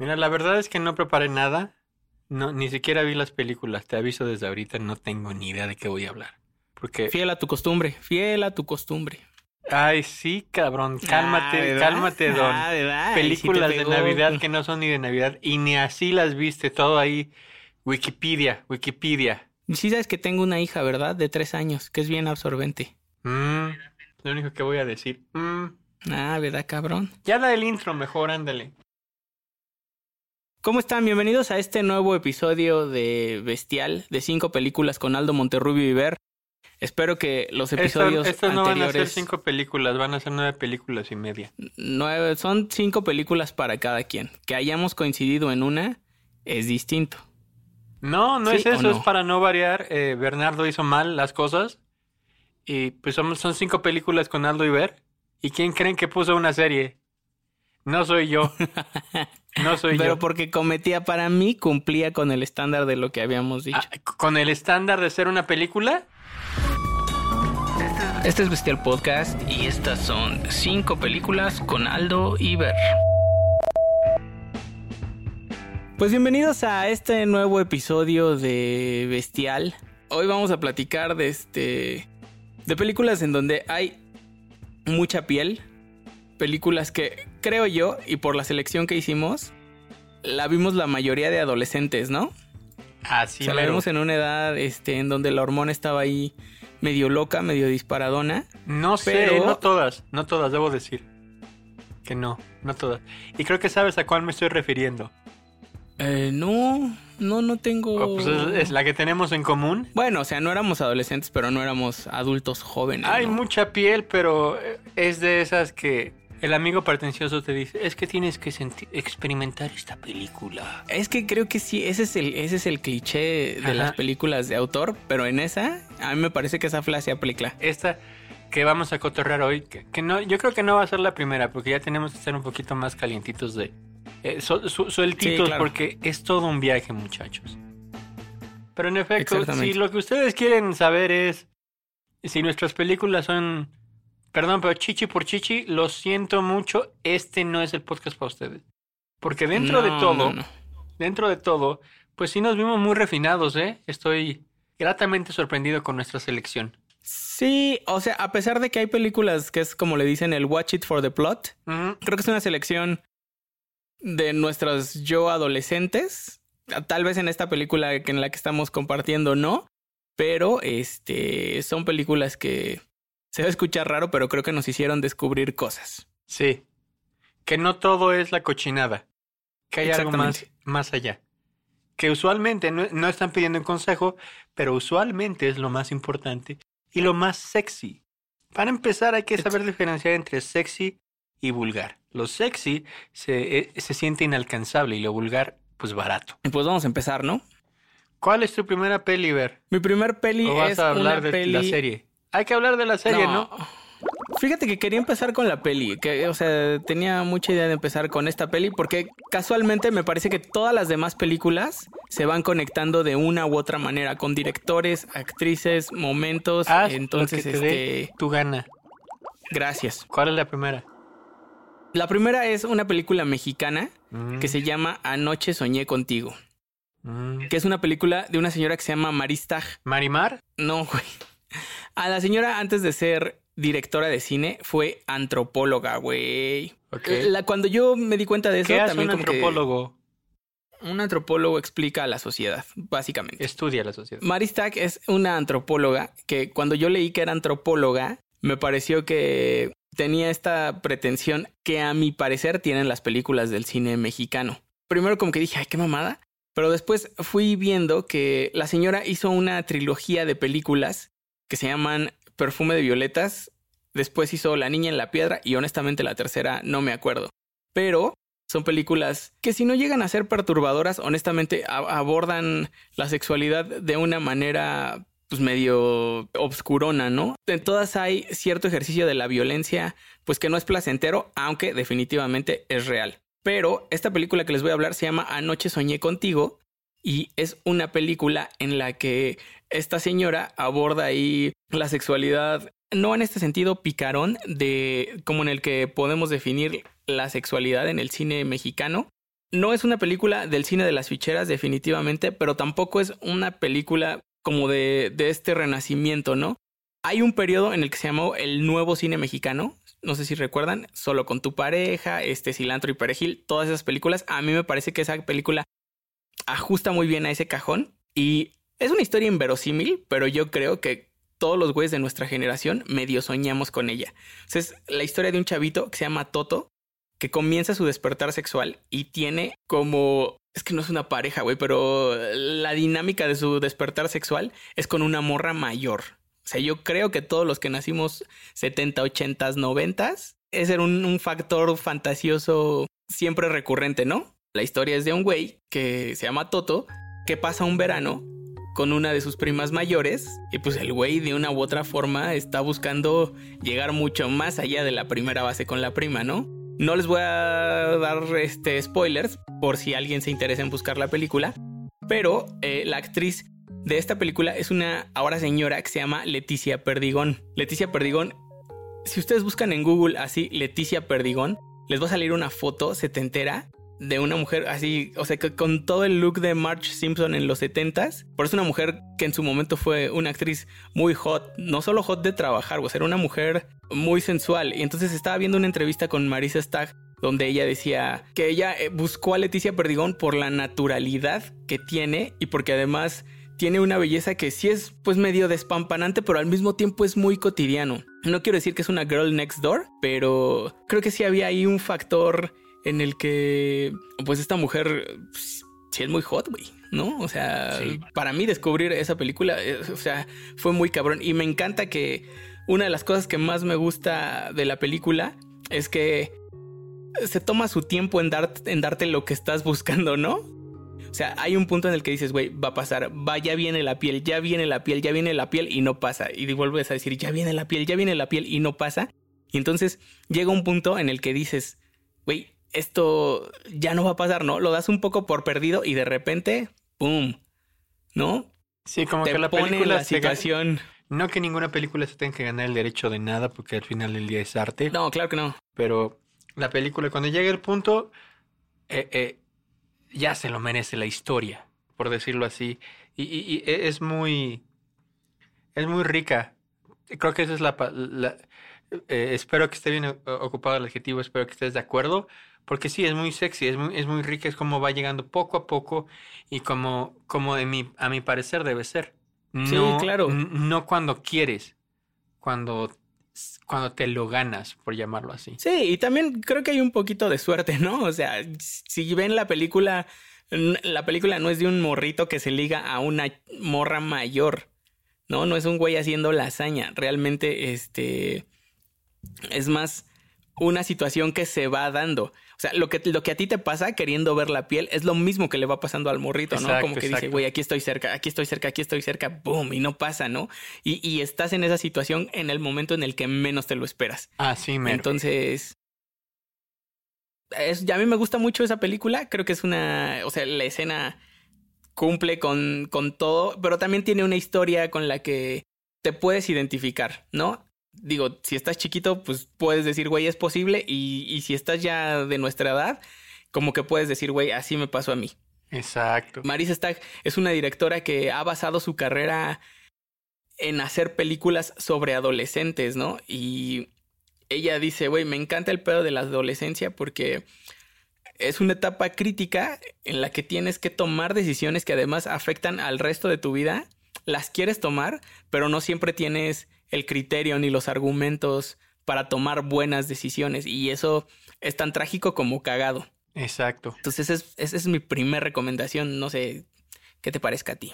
Mira, la verdad es que no preparé nada. No, ni siquiera vi las películas. Te aviso desde ahorita, no tengo ni idea de qué voy a hablar. Porque. Fiel a tu costumbre, fiel a tu costumbre. Ay, sí, cabrón. Cálmate, Ah, cálmate, don. Ah, Películas de. Navidad que no son ni de Navidad. Y ni así las viste. Todo ahí. Wikipedia, Wikipedia. Sí sabes que tengo una hija, ¿verdad? De tres años, que es bien absorbente. Mm, lo único que voy a decir. Mm. Ah, ¿verdad, cabrón? Ya da el intro mejor, ándale. ¿Cómo están? Bienvenidos a este nuevo episodio de Bestial, de cinco películas con Aldo Monterrubio y Ver. Espero que los Esta- episodios estas no van a ser cinco películas, van a ser nueve películas y media. nueve- son cinco películas para cada quien. Que hayamos coincidido en una es distinto. No, no ¿Sí es eso, no? es para no variar. Eh, Bernardo hizo mal las cosas. Y pues son, son cinco películas con Aldo y Ver. ¿Y quién creen que puso una serie? No soy yo. No soy Pero yo. porque cometía para mí, cumplía con el estándar de lo que habíamos dicho. Ah, ¿Con el estándar de ser una película? Este es Bestial Podcast y estas son cinco películas con Aldo y Ver. Pues bienvenidos a este nuevo episodio de Bestial. Hoy vamos a platicar de este de películas en donde hay mucha piel, películas que creo yo y por la selección que hicimos la vimos la mayoría de adolescentes, ¿no? Así o sea, la vimos en una edad este, en donde la hormona estaba ahí medio loca, medio disparadona. No sé, pero- no todas, no todas, debo decir. Que no, no todas. Y creo que sabes a cuál me estoy refiriendo. Eh, no, no, no tengo. Oh, pues es, es la que tenemos en común. Bueno, o sea, no éramos adolescentes, pero no éramos adultos jóvenes. Hay ¿no? mucha piel, pero eh, es de esas que el amigo pretencioso te dice, es que tienes que experimentar esta película. Es que creo que sí, ese es el, ese es el cliché de Ajá. las películas de autor, pero en esa, a mí me parece que esa frase aplica. Esta que vamos a cotorrear hoy, que, que no, yo creo que no va a ser la primera, porque ya tenemos que estar un poquito más calientitos de eh, su- su- sueltitos, Sí, claro. porque es todo un viaje, muchachos. Pero en efecto, si lo que ustedes quieren saber es si nuestras películas son, perdón, pero chichi por chichi, lo siento mucho, este no es el podcast para ustedes. Porque dentro de todo, no, no. dentro de todo, pues sí nos vimos muy refinados, ¿eh? Estoy gratamente sorprendido con nuestra selección. Sí, o sea, a pesar de que hay películas que es como le dicen el watch it for the plot, creo que es una selección de nuestros yo adolescentes. Tal vez en esta película que en la que estamos compartiendo no, pero este son películas que se va a escuchar raro, pero creo que nos hicieron descubrir cosas. Sí. Que no todo es la cochinada. Que hay algo más, más allá. Que usualmente no, no están pidiendo un consejo, pero usualmente es lo más importante y lo más sexy. Para empezar hay que saber diferenciar entre sexy y vulgar. Lo sexy se, eh, se siente inalcanzable y lo vulgar, pues barato. Y pues vamos a empezar, ¿no? ¿Cuál es tu primera peli, Ver? Mi primer peli ¿O vas es a hablar una de peli la serie? Hay que hablar de la serie, ¿no? Fíjate que quería empezar con la peli, que o sea, tenía mucha idea de empezar con esta peli porque casualmente me parece que todas las demás películas se van conectando de una u otra manera con directores, actrices, momentos, Haz entonces lo que te este, tu gana. gracias. ¿Cuál es la primera? La primera es una película mexicana Mm, que se llama Anoche soñé contigo, mm. que es una película de una señora que se llama Maristag. ¿Marimar? No, güey. A la señora antes de ser directora de cine fue antropóloga, güey. La- cuando yo me di cuenta de eso, ¿Qué hace también un como que antropólogo? un antropólogo explica a la sociedad, básicamente. Estudia la sociedad. Maristag es una antropóloga que cuando yo leí que era antropóloga, me pareció que tenía esta pretensión que a mi parecer tienen las películas del cine mexicano. Primero como que dije, ay, qué mamada. Pero después fui viendo que la señora hizo una trilogía de películas que se llaman Perfume de Violetas. Después hizo La Niña en la Piedra y honestamente la tercera no me acuerdo. Pero son películas que si no llegan a ser perturbadoras, honestamente abordan la sexualidad de una manera pues medio obscurona, ¿no? En todas hay cierto ejercicio de la violencia, pues que no es placentero, aunque definitivamente es real. Pero esta película que les voy a hablar se llama Anoche soñé contigo y es una película en la que esta señora aborda ahí la sexualidad, no en este sentido picarón de como en el que podemos definir la sexualidad en el cine mexicano, no es una película del cine de las ficheras, definitivamente, pero tampoco es una película como de, de este renacimiento, ¿no? Hay un periodo en el que se llamó el nuevo cine mexicano. No sé si recuerdan, solo con tu pareja, este cilantro y perejil, todas esas películas. A mí me parece que esa película ajusta muy bien a ese cajón y es una historia inverosímil, pero yo creo que todos los güeyes de nuestra generación medio soñamos con ella. es la historia de un chavito que se llama Toto, que comienza su despertar sexual y tiene como... Es que no es una pareja, güey, pero la dinámica de su despertar sexual es con una morra mayor. O sea, yo creo que todos los que nacimos 70, 80, 90, ese era un factor fantasioso siempre recurrente, ¿no? La historia es de un güey que se llama Toto, que pasa un verano con una de sus primas mayores y pues el güey de una u otra forma está buscando llegar mucho más allá de la primera base con la prima, ¿no? No les voy a dar este spoilers por si alguien se interesa en buscar la película, pero eh, la actriz de esta película es una ahora señora que se llama Leticia Perdigón. Leticia Perdigón, si ustedes buscan en Google así Leticia Perdigón, les va a salir una foto setentera de una mujer así, o sea, que con todo el look de Marge Simpson en los 70s. Por eso una mujer que en su momento fue una actriz muy hot, no solo hot de trabajar, o sea, era una mujer muy sensual. Y entonces estaba viendo una entrevista con Marisa Stagg donde ella decía que ella eh, buscó a Leticia Perdigón por la naturalidad que tiene y porque además tiene una belleza que sí es pues medio despampanante, pero al mismo tiempo es muy cotidiano. No quiero decir que es una girl next door, pero creo que sí había ahí un factor en el que, pues esta mujer, pues, sí es muy hot, güey, ¿no? O sea, para mí descubrir esa película, eh, o sea, fue muy cabrón. Y me encanta que una de las cosas que más me gusta de la película es que se toma su tiempo en, dar, en darte lo que estás buscando, ¿no? O sea, hay un punto en el que dices, güey, va a pasar, va, ya viene la piel, ya viene la piel, ya viene la piel y no pasa. Y vuelves a decir, ya viene la piel, ya viene la piel y no pasa. Y entonces llega un punto en el que dices, güey, esto ya no va a pasar, ¿no? Lo das un poco por perdido y de repente, ¡pum! ¿No? Sí, como que la película la situación. No que ninguna película se tenga que ganar el derecho de nada, porque al final del día es arte. No, claro que no. Pero la película, cuando llega el punto, eh, eh, ya se lo merece la historia, por decirlo así. Y, e, es muy. Es muy rica. Creo que esa es la. Eh, espero que esté bien ocupado el adjetivo, espero que estés de acuerdo. Porque sí, es muy sexy, es muy, es muy rica, es como va llegando poco a poco y como, como de mi, a mi parecer debe ser. No, sí, claro. No cuando quieres, cuando, cuando te lo ganas, por llamarlo así. Sí, y también creo que hay un poquito de suerte, ¿no? O sea, si ven la película, la película no es de un morrito que se liga a una morra mayor, ¿no? No es un güey haciendo la hazaña. Realmente, este, es más una situación que se va dando. O sea, lo que, lo que a ti te pasa queriendo ver la piel es lo mismo que le va pasando al morrito, ¿no? Como que dice, güey, aquí estoy cerca, aquí estoy cerca, aquí estoy cerca, boom, y no pasa, ¿no? Y, y estás en esa situación en el momento en el que menos te lo esperas. Ah, sí, me. Entonces. Es, ya a mí me gusta mucho esa película. Creo que es una. O sea, la escena cumple con, con todo, pero también tiene una historia con la que te puedes identificar, ¿no? Digo, si estás chiquito, pues puedes decir, güey, es posible. Y, y si estás ya de nuestra edad, como que puedes decir, güey, así me pasó a mí. Exacto. Marisa Stagg es una directora que ha basado su carrera en hacer películas sobre adolescentes, ¿no? Y ella dice, güey, me encanta el pedo de la adolescencia porque es una etapa crítica en la que tienes que tomar decisiones que además afectan al resto de tu vida. Las quieres tomar, pero no siempre tienes el criterio ni los argumentos para tomar buenas decisiones y eso es tan trágico como cagado. Exacto. Entonces es, esa es mi primera recomendación, no sé qué te parezca a ti.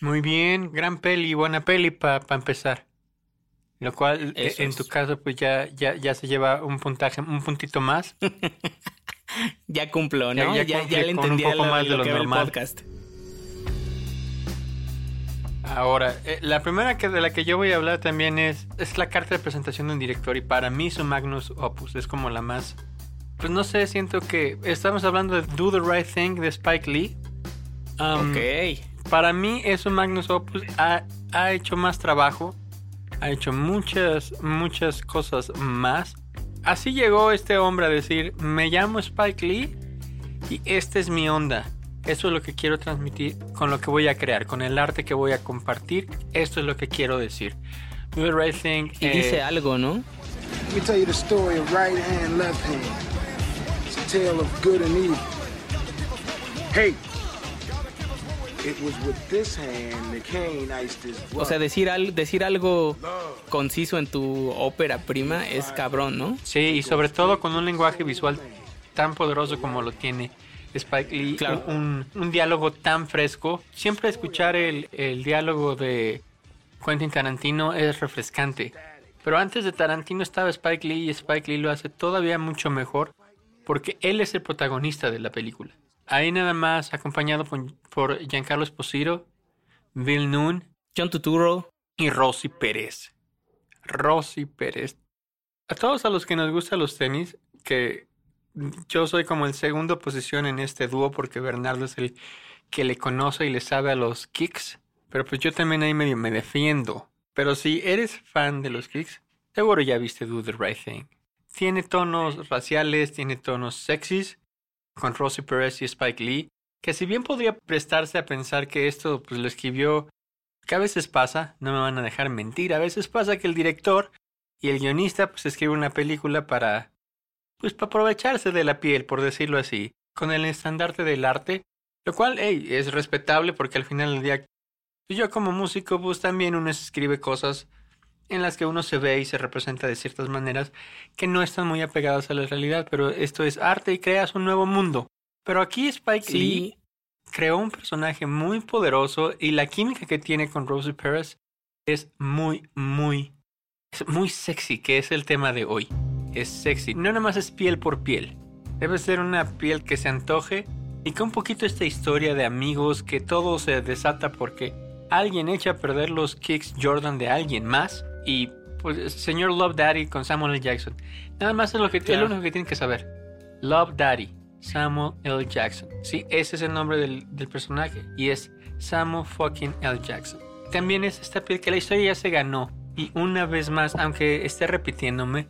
Muy bien, gran peli, buena peli para empezar. Lo cual e, en tu caso pues ya, ya, ya se lleva un puntaje, un puntito más. ya cumplo, ¿no? Ya, ya, le entendí un poco más de lo, que normal. el podcast. Ahora, eh, la primera que, de la que yo voy a hablar también es, es la carta de presentación de un director y para mí su magnus opus es como la más... Pues no sé, siento que estamos hablando de Do the Right Thing de Spike Lee. ok. Para mí es un magnus opus, ha, ha hecho más trabajo, ha hecho muchas, muchas cosas más. Así llegó este hombre a decir, me llamo Spike Lee Y esta es mi onda. Eso es lo que quiero transmitir con lo que voy a crear, con el arte que voy a compartir. Esto es lo que quiero decir. Right thing. Y dice eh, algo, ¿no? Let me tell you the story of right hand, left hand. It's a tale of good and evil. Hey, it was with this hand that Cain iced his O sea, decir, al, decir algo conciso en tu ópera prima es cabrón, ¿no? Sí, y sobre todo con un lenguaje visual tan poderoso como lo tiene Spike Lee, Claro. un, un diálogo tan fresco. Siempre escuchar el, el diálogo de Quentin Tarantino es refrescante. Pero antes de Tarantino estaba Spike Lee y Spike Lee lo hace todavía mucho mejor porque él es el protagonista de la película. Ahí nada más acompañado por, por Giancarlo Esposito, Bill Noon John Turturro, y Rosy Pérez. Rosy Pérez. A todos a los que nos gustan los tenis, que yo soy como en segunda posición en este dúo porque Bernardo es el que le conoce y le sabe a los kicks, pero pues yo también ahí medio me defiendo. Pero si eres fan de los kicks, seguro ya viste Do the Right Thing. Tiene tonos raciales, tiene tonos sexys, con Rosy Pérez y Spike Lee, que si bien podría prestarse a pensar que esto pues lo escribió que a veces pasa, no me van a dejar mentir, a veces pasa que el director y el guionista pues escribe una película para pues para aprovecharse de la piel, por decirlo así, con el estandarte del arte, lo cual hey, es respetable porque al final del día pues, yo como músico pues también uno escribe cosas en las que uno se ve y se representa de ciertas maneras que no están muy apegadas a la realidad, pero esto es arte y creas un nuevo mundo. Pero aquí Spike Lee creó un personaje muy poderoso y la química que tiene con Rosie Perez es muy, muy, es muy sexy, que es el tema de hoy. Es sexy. No nada más es piel por piel. Debe ser una piel que se antoje y que un poquito esta historia de amigos que todo se desata porque alguien echa a perder los kicks Jordan de alguien más y pues señor Love Daddy con Samuel L. Jackson. Nada más es lo que es Claro. lo único que tienen que saber. Love Daddy, Samuel L. Jackson. Sí, ese es el nombre del, del personaje y es Samuel fucking L. Jackson. También es esta piel que la historia ya se ganó y una vez más, aunque esté repitiéndome,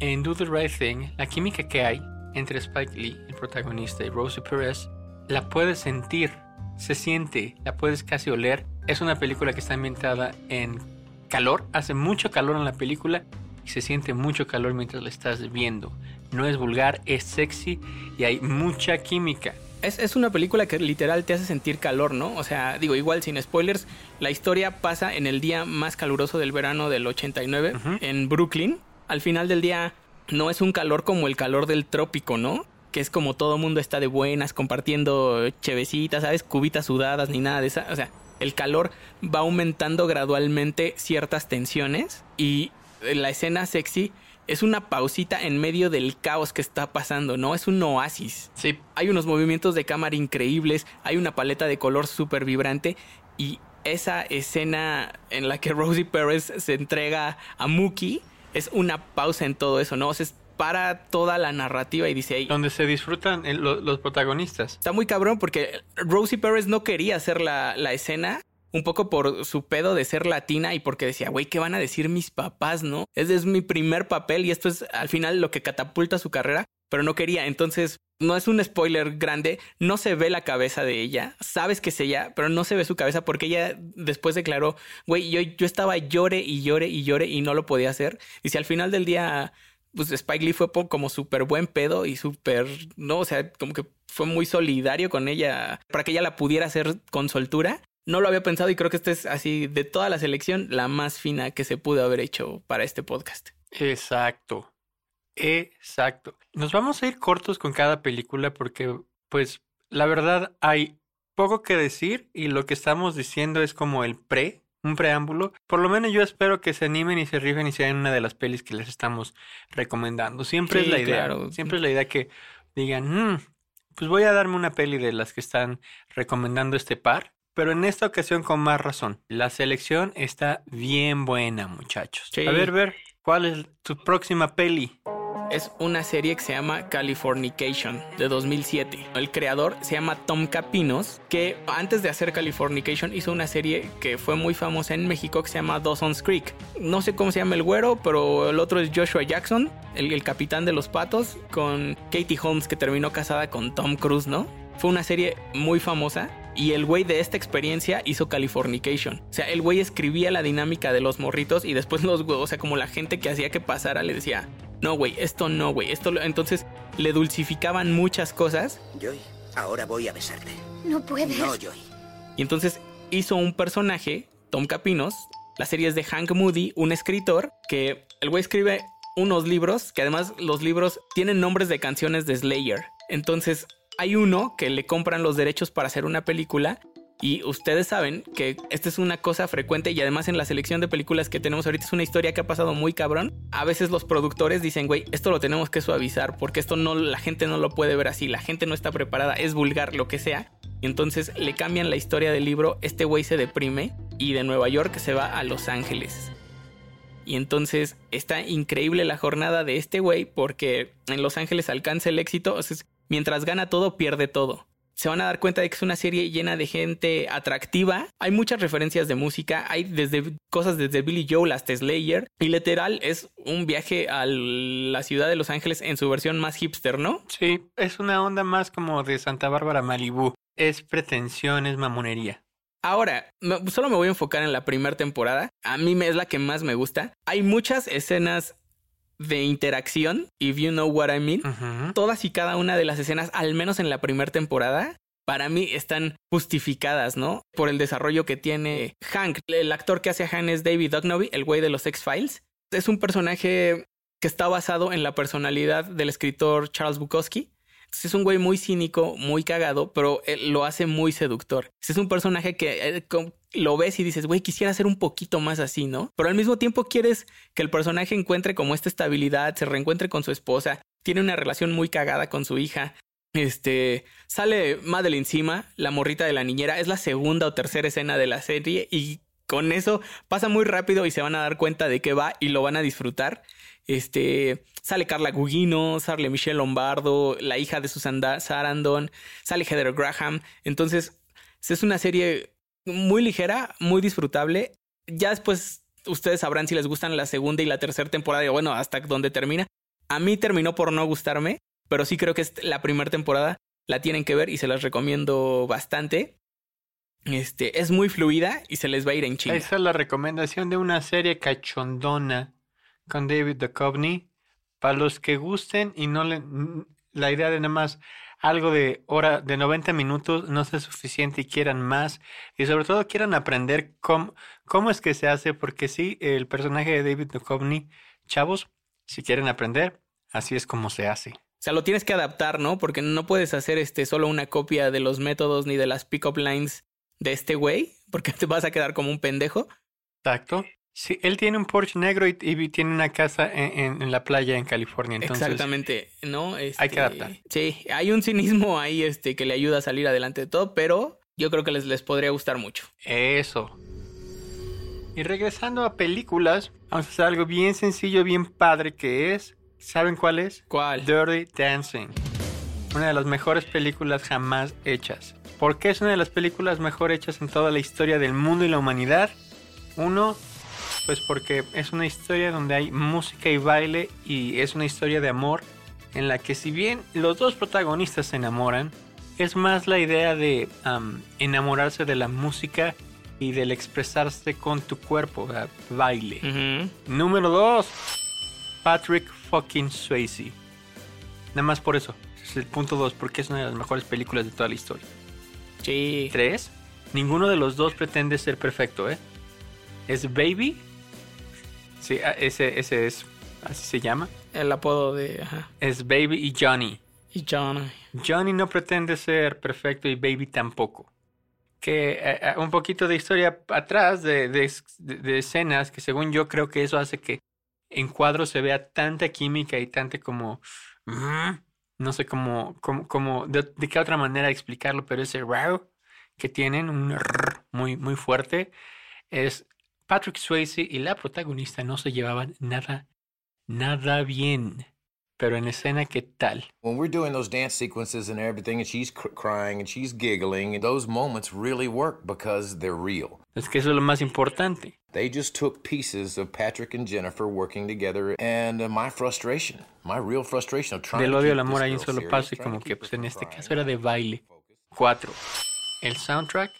en Do the Right Thing, la química que hay entre Spike Lee, el protagonista, y Rosie Perez, la puedes sentir, se siente, la puedes casi oler. Es una película que está ambientada en calor, hace mucho calor en la película y se siente mucho calor mientras la estás viendo. No es vulgar, es sexy y hay mucha química. Es, es una película que literal te hace sentir calor, ¿no? O sea, digo, igual sin spoilers, la historia pasa en el día más caluroso del verano del 89 Ujú. en Brooklyn. Al final del día no es un calor como el calor del trópico, ¿no? Que es como todo mundo está de buenas, compartiendo chevecitas, ¿sabes? Cubitas sudadas ni nada de esa. O sea, el calor va aumentando gradualmente ciertas tensiones y la escena sexy es una pausita en medio del caos que está pasando, ¿no? Es un oasis Sí, hay unos movimientos de cámara increíbles, hay una paleta de color súper vibrante y esa escena en la que Rosie Perez se entrega a Mookie es una pausa en todo eso, ¿no? O sea, es para toda la narrativa y dice, "Ey, donde se disfrutan el- lo- los protagonistas. está muy cabrón porque Rosie Perez no quería hacer la, la escena. Un poco por su pedo de ser latina y porque decía, güey, ¿qué van a decir mis papás, no? Ese es mi primer papel y esto es al final lo que catapulta su carrera, pero no quería. Entonces, no es un spoiler grande, no se ve la cabeza de ella, sabes que es ella, pero no se ve su cabeza porque ella después declaró, güey, yo, yo estaba llore y llore y llore y no lo podía hacer. Y si al final del día, pues Spike Lee fue como súper buen pedo y súper, no, o sea, como que fue muy solidario con ella para que ella la pudiera hacer con soltura. No lo había pensado y creo que esta es así, de toda la selección, la más fina que se pudo haber hecho para este podcast. Exacto. Exacto. Nos vamos a ir cortos con cada película porque, pues, la verdad hay poco que decir y lo que estamos diciendo es como el pre, un preámbulo. Por lo menos yo espero que se animen y se rifen y sean una de las pelis que les estamos recomendando. Siempre Sí, es la idea. claro. Siempre es la idea que digan, "Mm, pues voy a darme una peli de las que están recomendando este par. Pero en esta ocasión con más razón. La selección está bien buena, muchachos. Sí. A ver, ver, ¿cuál es tu próxima peli? Es una serie que se llama Californication de 2007. El creador se llama Tom Capinos, que antes de hacer Californication hizo una serie que fue muy famosa en México que se llama Dawson's Creek. No sé cómo se llama el güero, pero el otro es Joshua Jackson, el, capitán de los patos, con Katie Holmes que terminó casada con Tom Cruise, ¿no? Fue una serie muy famosa y el güey de esta experiencia hizo Californication. O sea, el güey escribía la dinámica de los morritos y después los, o sea, como la gente que hacía que pasara le decía, no, güey, esto no, güey, esto... Entonces le dulcificaban muchas cosas. Joy, ahora voy a besarte. No puedes. No, Joy. Y entonces hizo un personaje, Tom Capinos. La serie es de Hank Moody, un escritor que el güey escribe unos libros, que además los libros tienen nombres de canciones de Slayer. Entonces hay uno que le compran los derechos para hacer una película y ustedes saben que esta es una cosa frecuente y además en la selección de películas que tenemos ahorita es una historia que ha pasado muy cabrón. A veces los productores dicen, güey, esto lo tenemos que suavizar porque esto no, la gente no lo puede ver así, la gente no está preparada, es vulgar, lo que sea. Y entonces le cambian la historia del libro, este güey se deprime y de Nueva York se va a Los Ángeles. Y entonces está increíble la jornada de este güey porque en Los Ángeles alcanza el éxito, mientras gana todo, pierde todo se van a dar cuenta de que es una serie llena de gente atractiva. Hay muchas referencias de música, hay desde cosas desde Billy Joel hasta Slayer. Y literal es un viaje a la ciudad de Los Ángeles en su versión más hipster, ¿no? Sí, es una onda más como de Santa Bárbara Malibu. Es pretensión, es mamonería. Ahora, solo me voy a enfocar en la primera temporada. A mí es la que más me gusta. Hay muchas escenas de interacción, if you know what I mean, todas y cada una de las escenas, al menos en la primera temporada, para mí están justificadas, ¿no? Por el desarrollo que tiene Hank. El actor que hace a Hank es David Duchovny, el güey de los X-Files. Es un personaje que está basado en la personalidad del escritor Charles Bukowski. Es un güey muy cínico, muy cagado, pero lo hace muy seductor. Es un personaje que eh, lo ves y dices, güey, quisiera ser un poquito más así, ¿no? Pero al mismo tiempo quieres que el personaje encuentre como esta estabilidad, se reencuentre con su esposa, tiene una relación muy cagada con su hija. Este sale Madeline encima, la morrita de la niñera, es la segunda o tercera escena de la serie y con eso pasa muy rápido y se van a dar cuenta de que va y lo van a disfrutar. Este sale Carla Gugino, sale Michelle Lombardo, la hija de Susan Sarandon, sale Heather Graham. Entonces, es una serie muy ligera, muy disfrutable. Ya después ustedes sabrán si les gustan la segunda y la tercera temporada, y bueno, hasta donde termina. A mí terminó por no gustarme, pero sí creo que es la primera temporada la tienen que ver y se las recomiendo bastante. Este, es muy fluida y se les va a ir en chinga. Esa es la recomendación de una serie cachondona con David Duchovny. Para los que gusten y no le... La idea de nada más algo de hora, de 90 minutos no sea suficiente y quieran más. Y sobre todo quieran aprender cómo, cómo es que se hace, porque sí, el personaje de David Duchovny, chavos, si quieren aprender, así es como se hace. O sea, lo tienes que adaptar, ¿no? Porque no puedes hacer este solo una copia de los métodos ni de las pick-up lines de este güey, porque te vas a quedar como un pendejo. Exacto. Sí, él tiene un Porsche negro y, tiene una casa en, la playa en California. Entonces, Exactamente, ¿no? hay que este, adaptar. Sí, hay un cinismo ahí este, que le ayuda a salir adelante de todo, pero yo creo que les, les podría gustar mucho. Eso. Y regresando a películas, vamos a hacer algo bien sencillo, bien padre que es. ¿Saben cuál es? ¿Cuál? Dirty Dancing. Una de las mejores películas jamás hechas. ¿Por qué es una de las películas mejor hechas en toda la historia del mundo y la humanidad? Uno, pues porque es una historia donde hay música y baile y es una historia de amor en la que si bien los dos protagonistas se enamoran, es más la idea de enamorarse de la música y del expresarse con tu cuerpo, baile. Número 2, Patrick fucking Swayze. Nada más por eso. Es el punto 2, porque es una de las mejores películas de toda la historia. Sí. 3, ninguno de los dos pretende ser perfecto, ¿eh? Es Baby Sí, ah, ese, ese es, así se llama. El apodo de... Es Baby y Johnny. Y Johnny. Johnny no pretende ser perfecto y Baby tampoco. Que eh, eh, un poquito de historia atrás de, de, escenas que según yo creo que eso hace que en cuadro se vea tanta química y tanta como... Mm, no sé cómo, cómo, de, qué otra manera explicarlo, pero ese raro que tienen, un muy, muy fuerte, es Patrick Swayze y la protagonista no se llevaban nada, nada bien. pero en escena, ¿qué tal? When we're doing those dance sequences and everything, and she's cr- crying and she's giggling, and those moments really work because they're real. Es que eso es lo más importante. They just took pieces of Patrick and Jennifer working together, and uh, my frustration, my real frustration of trying Del odio al amor hay un solo paso y como que pues en este caso era de baile. keep focused. Cuatro. El soundtrack.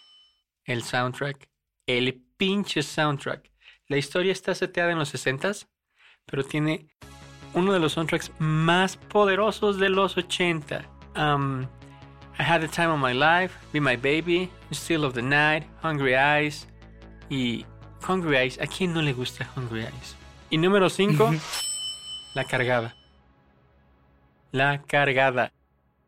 El soundtrack. El pinche soundtrack. La historia está seteada en los 60s, pero tiene uno de los soundtracks más poderosos de los 80. Um, I Had the Time of My Life, Be My Baby, Still of the Night, Hungry Eyes y Hungry Eyes. ¿A quién no le gusta Hungry Eyes? Y número 5, La Cargada. La Cargada.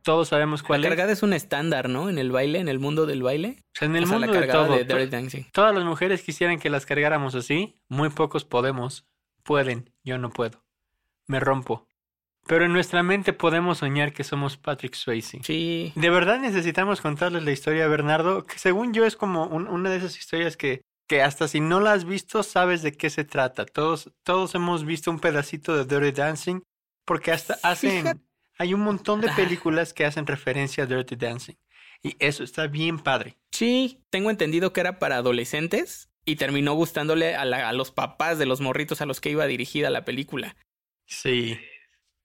Todos sabemos cuál La es. cargada es un estándar, ¿no? En el baile, en el mundo del baile. O sea, en el o sea, mundo la de todo. de Dirty Dancing. Todas las mujeres quisieran que las cargáramos así. Muy pocos podemos. Pueden. Yo no puedo. Me rompo. Pero en nuestra mente podemos soñar que somos Patrick Swayze. Sí. De verdad necesitamos contarles la historia, Bernardo, que según yo es como un- una de esas historias que, que hasta si no la has visto sabes de qué se trata. Todos, todos hemos visto un pedacito de Dirty Dancing porque hasta hacen... Fíjate- Hay un montón de películas que hacen referencia a Dirty Dancing. Y eso está bien padre. Sí, tengo entendido que era para adolescentes y terminó gustándole a, la- a los papás de los morritos a los que iba dirigida la película. Sí.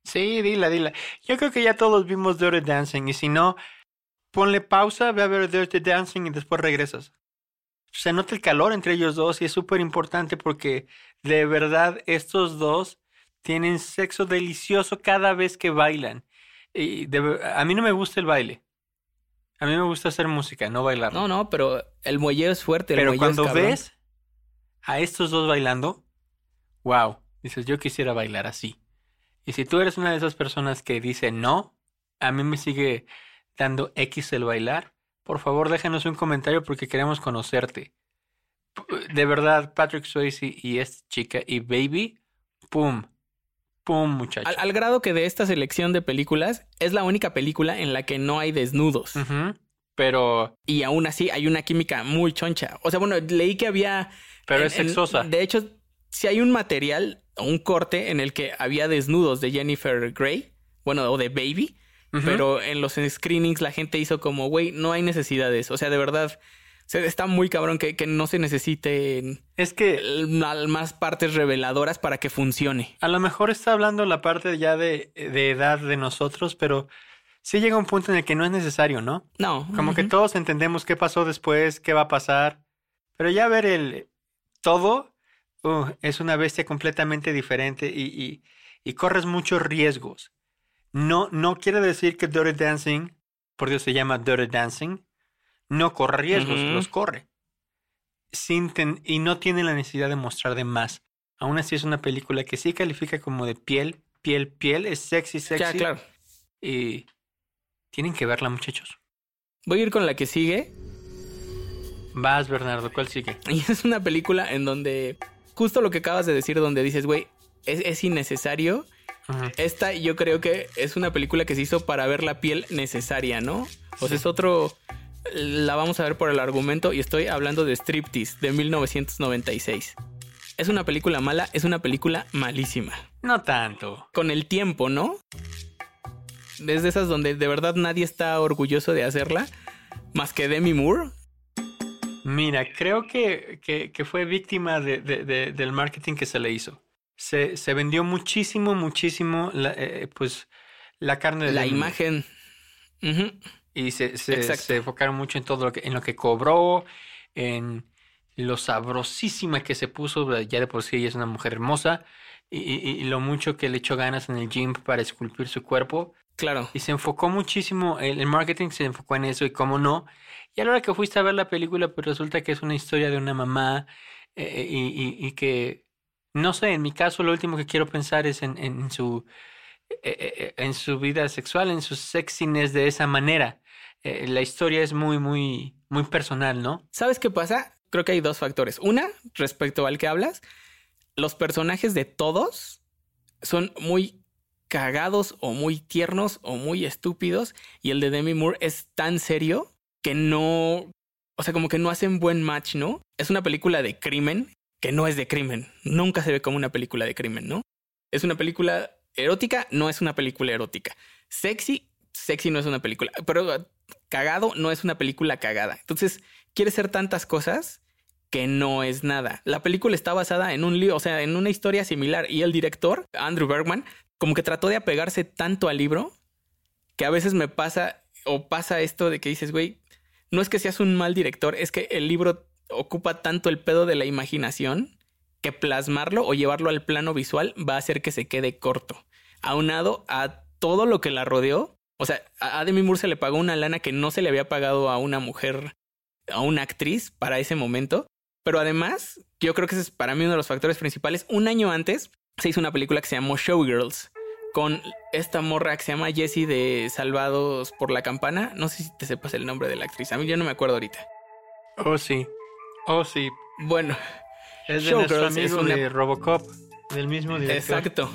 Sí, dila, dila. Yo creo que ya todos vimos Dirty Dancing y si no, ponle pausa, ve a ver Dirty Dancing y después regresas. Se nota el calor entre ellos dos y es súper importante porque de verdad estos dos tienen sexo delicioso cada vez que bailan. Y de a mí no me gusta el baile. A mí me gusta hacer música, no bailar. No, no, pero el muelleo es fuerte. El Pero es cuando ves a estos dos bailando, wow, dices, yo quisiera bailar así. Y si tú eres una de esas personas que dice no, a mí me sigue dando X el bailar, por favor déjanos un comentario porque queremos conocerte. De verdad, Patrick Swayze y esta chica y Baby, pum, pum, muchacho. Al, al grado que de esta selección de películas es la única película en la que no hay desnudos. Pero, Y aún así hay una química muy choncha. O sea, bueno, leí que había... pero en- es en- sexosa. de hecho, si hay un material o un corte en el que había desnudos de Jennifer Grey, bueno, o de Baby, pero en los screenings la gente hizo como, güey, no hay necesidad de eso. O sea, de verdad, se, está muy cabrón que, que no se necesiten Es que más partes reveladoras para que funcione. A lo mejor está hablando la parte ya de, de edad de nosotros, pero sí llega un punto en el que no es necesario, ¿no? No. Como que todos entendemos qué pasó después, qué va a pasar, pero ya ver el todo uh, es una bestia completamente diferente y, y, y corres muchos riesgos. No, no quiere decir que Dirty Dancing, por Dios se llama Dirty Dancing, no corre riesgos, los corre. Sin ten- y no tiene la necesidad de mostrar de más. Aún así es una película que sí califica como de piel, piel, piel, es sexy, sexy. Ya, claro. Y tienen que verla, muchachos. Voy a ir con la que sigue. Vas, Bernardo, ¿cuál sigue? Y es una película en donde, justo lo que acabas de decir, donde dices, güey, es, es innecesario. Esta yo creo que es una película que se hizo para ver la piel necesaria, ¿no? O sea, es otro... La vamos a ver por el argumento y estoy hablando de Striptease de 1996. Es una película mala, es una película malísima. No tanto. Con el tiempo, ¿no? Es de esas donde de verdad nadie está orgulloso de hacerla, más que Demi Moore. Mira, creo que, que, que fue víctima de, de- de- del marketing que se le hizo. Se, se vendió muchísimo, muchísimo la, eh, pues, la carne de La Demi Moore. imagen. Y se, se, enfocaron mucho en todo lo que, en lo que cobró, en lo sabrosísima que se puso, ya de por sí ella es una mujer hermosa, y, y- y lo mucho que le echó ganas en el gym para esculpir su cuerpo. Claro. Y se enfocó muchísimo, el, el marketing se enfocó en eso y cómo no. Y a la hora que fuiste a ver la película, pues resulta que es una historia de una mamá eh, y, y- que, no sé, en mi caso lo último que quiero pensar es en, en su, eh, eh, en su vida sexual, en su sexiness de esa manera. Eh, la historia es muy, muy, muy personal, ¿no? ¿Sabes qué pasa? Creo que hay dos factores. Una, respecto al que hablas, los personajes de todos son muy cagados o muy tiernos o muy estúpidos y el de Demi Moore es tan serio que no, o sea, como que no hacen buen match, ¿no? Es una película de crimen que no es de crimen, nunca se ve como una película de crimen, ¿no? Es una película erótica no es una película erótica. Sexy, sexy no es una película. Pero cagado no es una película cagada. Entonces, quiere ser tantas cosas que no es nada. La película está basada en un libro, o sea, en una historia similar. Y el director, Andrew Bergman, como que trató de apegarse tanto al libro que a veces me pasa o pasa esto de que dices, güey, no es que seas un mal director, es que el libro ocupa tanto el pedo de la imaginación que plasmarlo o llevarlo al plano visual va a hacer que se quede corto. Aunado a todo lo que la rodeó, o sea, a Demi Moore se le pagó una lana que no se le había pagado a una mujer, a una actriz para ese momento. Pero además, yo creo que ese es para mí uno de los factores principales. Un año antes se hizo una película que se llamó Showgirls, con esta morra que se llama Jessie de Salvados por la Campana. No sé si te sepas el nombre de la actriz. A mí yo no me acuerdo ahorita. Oh, sí. Oh, sí. Bueno, Es de nuestro amigo de Robocop, del mismo director. Exacto.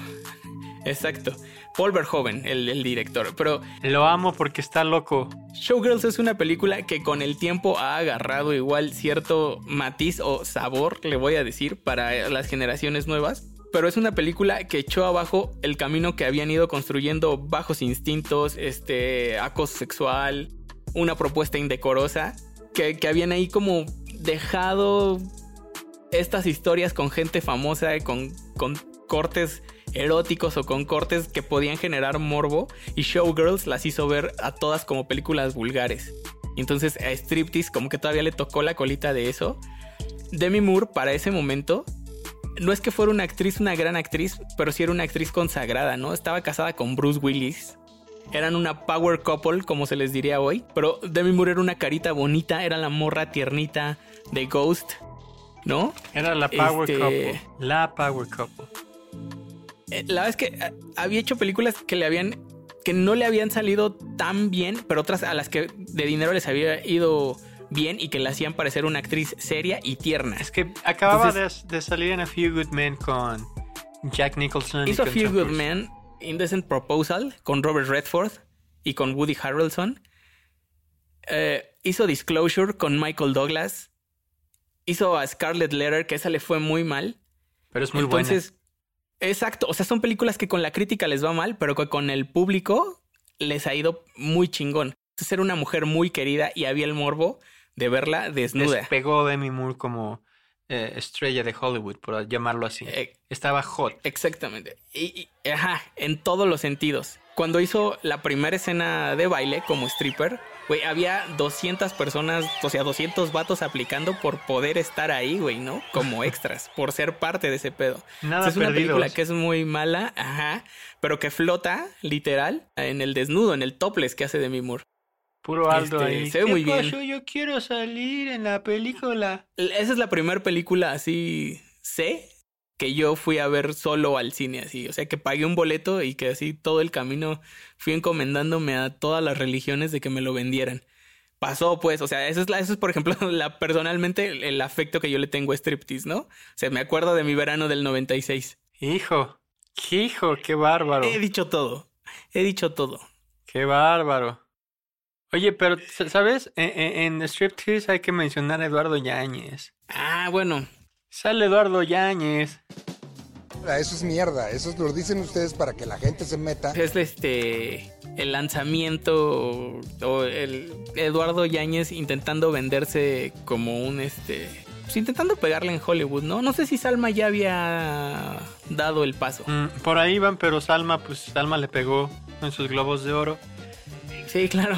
Exacto. Paul Verhoeven, el, el, director. Pero lo amo porque está loco. Showgirls es una película que con el tiempo ha agarrado igual cierto matiz o sabor, le voy a decir, para las generaciones nuevas. Pero es una película que echó abajo el camino que habían ido construyendo bajos instintos, este, acoso sexual, una propuesta indecorosa, que, que habían ahí como dejado estas historias con gente famosa, con, con cortes eróticos o con cortes que podían generar morbo y Showgirls las hizo ver a todas como películas vulgares. Y entonces a Striptease como que todavía le tocó la colita de eso. Demi Moore para ese momento no es que fuera una actriz, una gran actriz, pero sí era una actriz consagrada, ¿no? Estaba casada con Bruce Willis. Eran una power couple, como se les diría hoy. Pero Demi Moore era una carita bonita, era la morra tiernita de Ghost, ¿no? Era la power este... couple. La power couple. Eh, la verdad es que eh, había hecho películas que le habían que no le habían salido tan bien, pero otras a las que de dinero les había ido bien y que la hacían parecer una actriz seria y tierna. Es que acababa Entonces, de, de, salir en A Few Good Men con Jack Nicholson. Hizo y A Few Good Men, Indecent Proposal con Robert Redford y con Woody Harrelson. Eh, hizo Disclosure con Michael Douglas. Hizo a Scarlet Letter, que esa le fue muy mal. Pero es muy Entonces, buena. Exacto, o sea, son películas que con la crítica les va mal, pero que con el público les ha ido muy chingón. Entonces era una mujer muy querida y había el morbo de verla desnuda. Despegó Demi Moore como eh, estrella de Hollywood, por llamarlo así. Eh, Estaba hot. Exactamente. Y, y, ajá, en todos los sentidos. Cuando hizo la primera escena de baile como stripper, güey, había 200 personas, o sea, 200 vatos aplicando por poder estar ahí, güey, ¿no? Como extras, por ser parte de ese pedo. Nada o sea, es una perdidos. película que es muy mala, ajá, pero que flota, literal, en el desnudo, en el topless que hace Demi Moore. Puro Aldo Este, ahí. se ve ¿Qué muy bien. Yo quiero salir en la película. Esa es la primera película así, sé, que yo fui a ver solo al cine, así. O sea, que pagué un boleto y que así todo el camino fui encomendándome a todas las religiones de que me lo vendieran. Pasó, pues, o sea, eso es, la, eso es por ejemplo, la, personalmente el, el afecto que yo le tengo a Striptease, ¿no? O sea, me acuerdo de mi verano del 96. Hijo, hijo, qué bárbaro. He dicho todo, he dicho todo. Qué bárbaro. Oye, pero, ¿sabes? En, en, en Striptease hay que mencionar a Eduardo Yáñez. Ah, bueno. Sale Eduardo Yáñez. Eso es mierda, eso lo dicen ustedes para que la gente se meta. Es este el lanzamiento o el Eduardo Yáñez intentando venderse como un este pues intentando pegarle en Hollywood, ¿no? No sé si Salma ya había dado el paso. Mm, por ahí van, pero Salma, pues Salma le pegó en sus globos de oro. Sí, claro.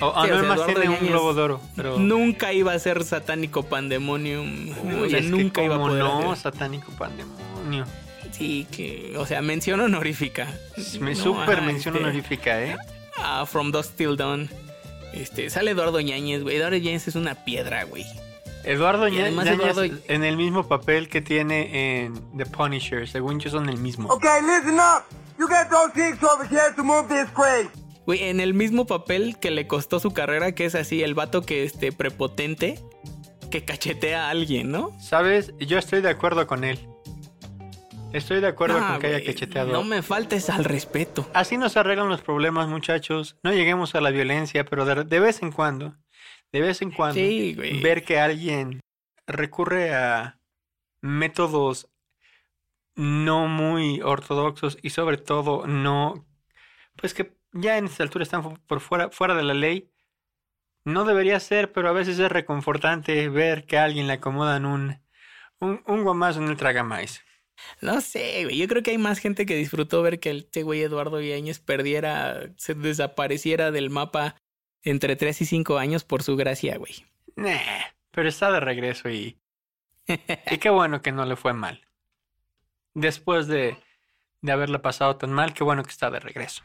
O, ah, Sí, no, o sea, tiene un globo de oro, pero... Nunca iba a ser satánico pandemonium. Uy, o sea, nunca iba a poder. no, hacer. satánico pandemonio. Sí, que, o sea, mención honorífica. Me No, super ajá, mención este, honorífica, ¿eh? a From Dusk Till Dawn. Este, sale Eduardo Ñañez, güey. Eduardo Ñañez es una piedra, güey. Eduardo Y Ña- además Yáñez Eduardo- en el mismo papel que tiene en The Punisher. Según yo son el mismo. Okay, listen up. You got those chicks over here to move this crate. Güey, en el mismo papel que le costó su carrera, que es así, el vato que este prepotente que cachetea a alguien, ¿no? ¿Sabes? Yo estoy de acuerdo con él. Estoy de acuerdo Ah, con que haya cacheteado. No me faltes al respeto. Así nos arreglan los problemas, muchachos. No lleguemos a la violencia, pero de, de vez en cuando, de vez en cuando, Sí, ver que alguien recurre a métodos no muy ortodoxos y sobre todo no, pues que ya en esta altura están por fuera, fuera de la ley. No debería ser, pero a veces es reconfortante ver que a alguien le acomodan un, un, un guamazo en el tragamais. No sé, güey. Yo creo que hay más gente que disfrutó ver que este güey Eduardo Yáñez perdiera, se desapareciera del mapa entre 3 y 5 años por su gracia, güey. Nah, pero está de regreso y. y qué bueno que no le fue mal. Después de, de haberle pasado tan mal, qué bueno que está de regreso.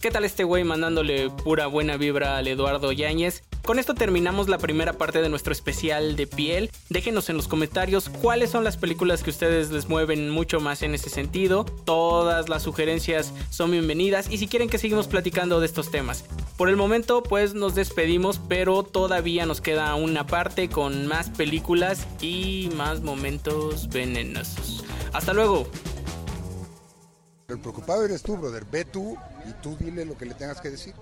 ¿Qué tal este güey mandándole pura buena vibra al Eduardo Yáñez? Con esto terminamos la primera parte de nuestro especial de piel. Déjenos en los comentarios cuáles son las películas que ustedes les mueven mucho más en ese sentido. Todas las sugerencias son bienvenidas y si quieren que sigamos platicando de estos temas. Por el momento pues nos despedimos, pero todavía nos queda una parte con más películas y más momentos venenosos. Hasta luego. El preocupado eres tú, brother. Ve tú y tú dile lo que le tengas que decir.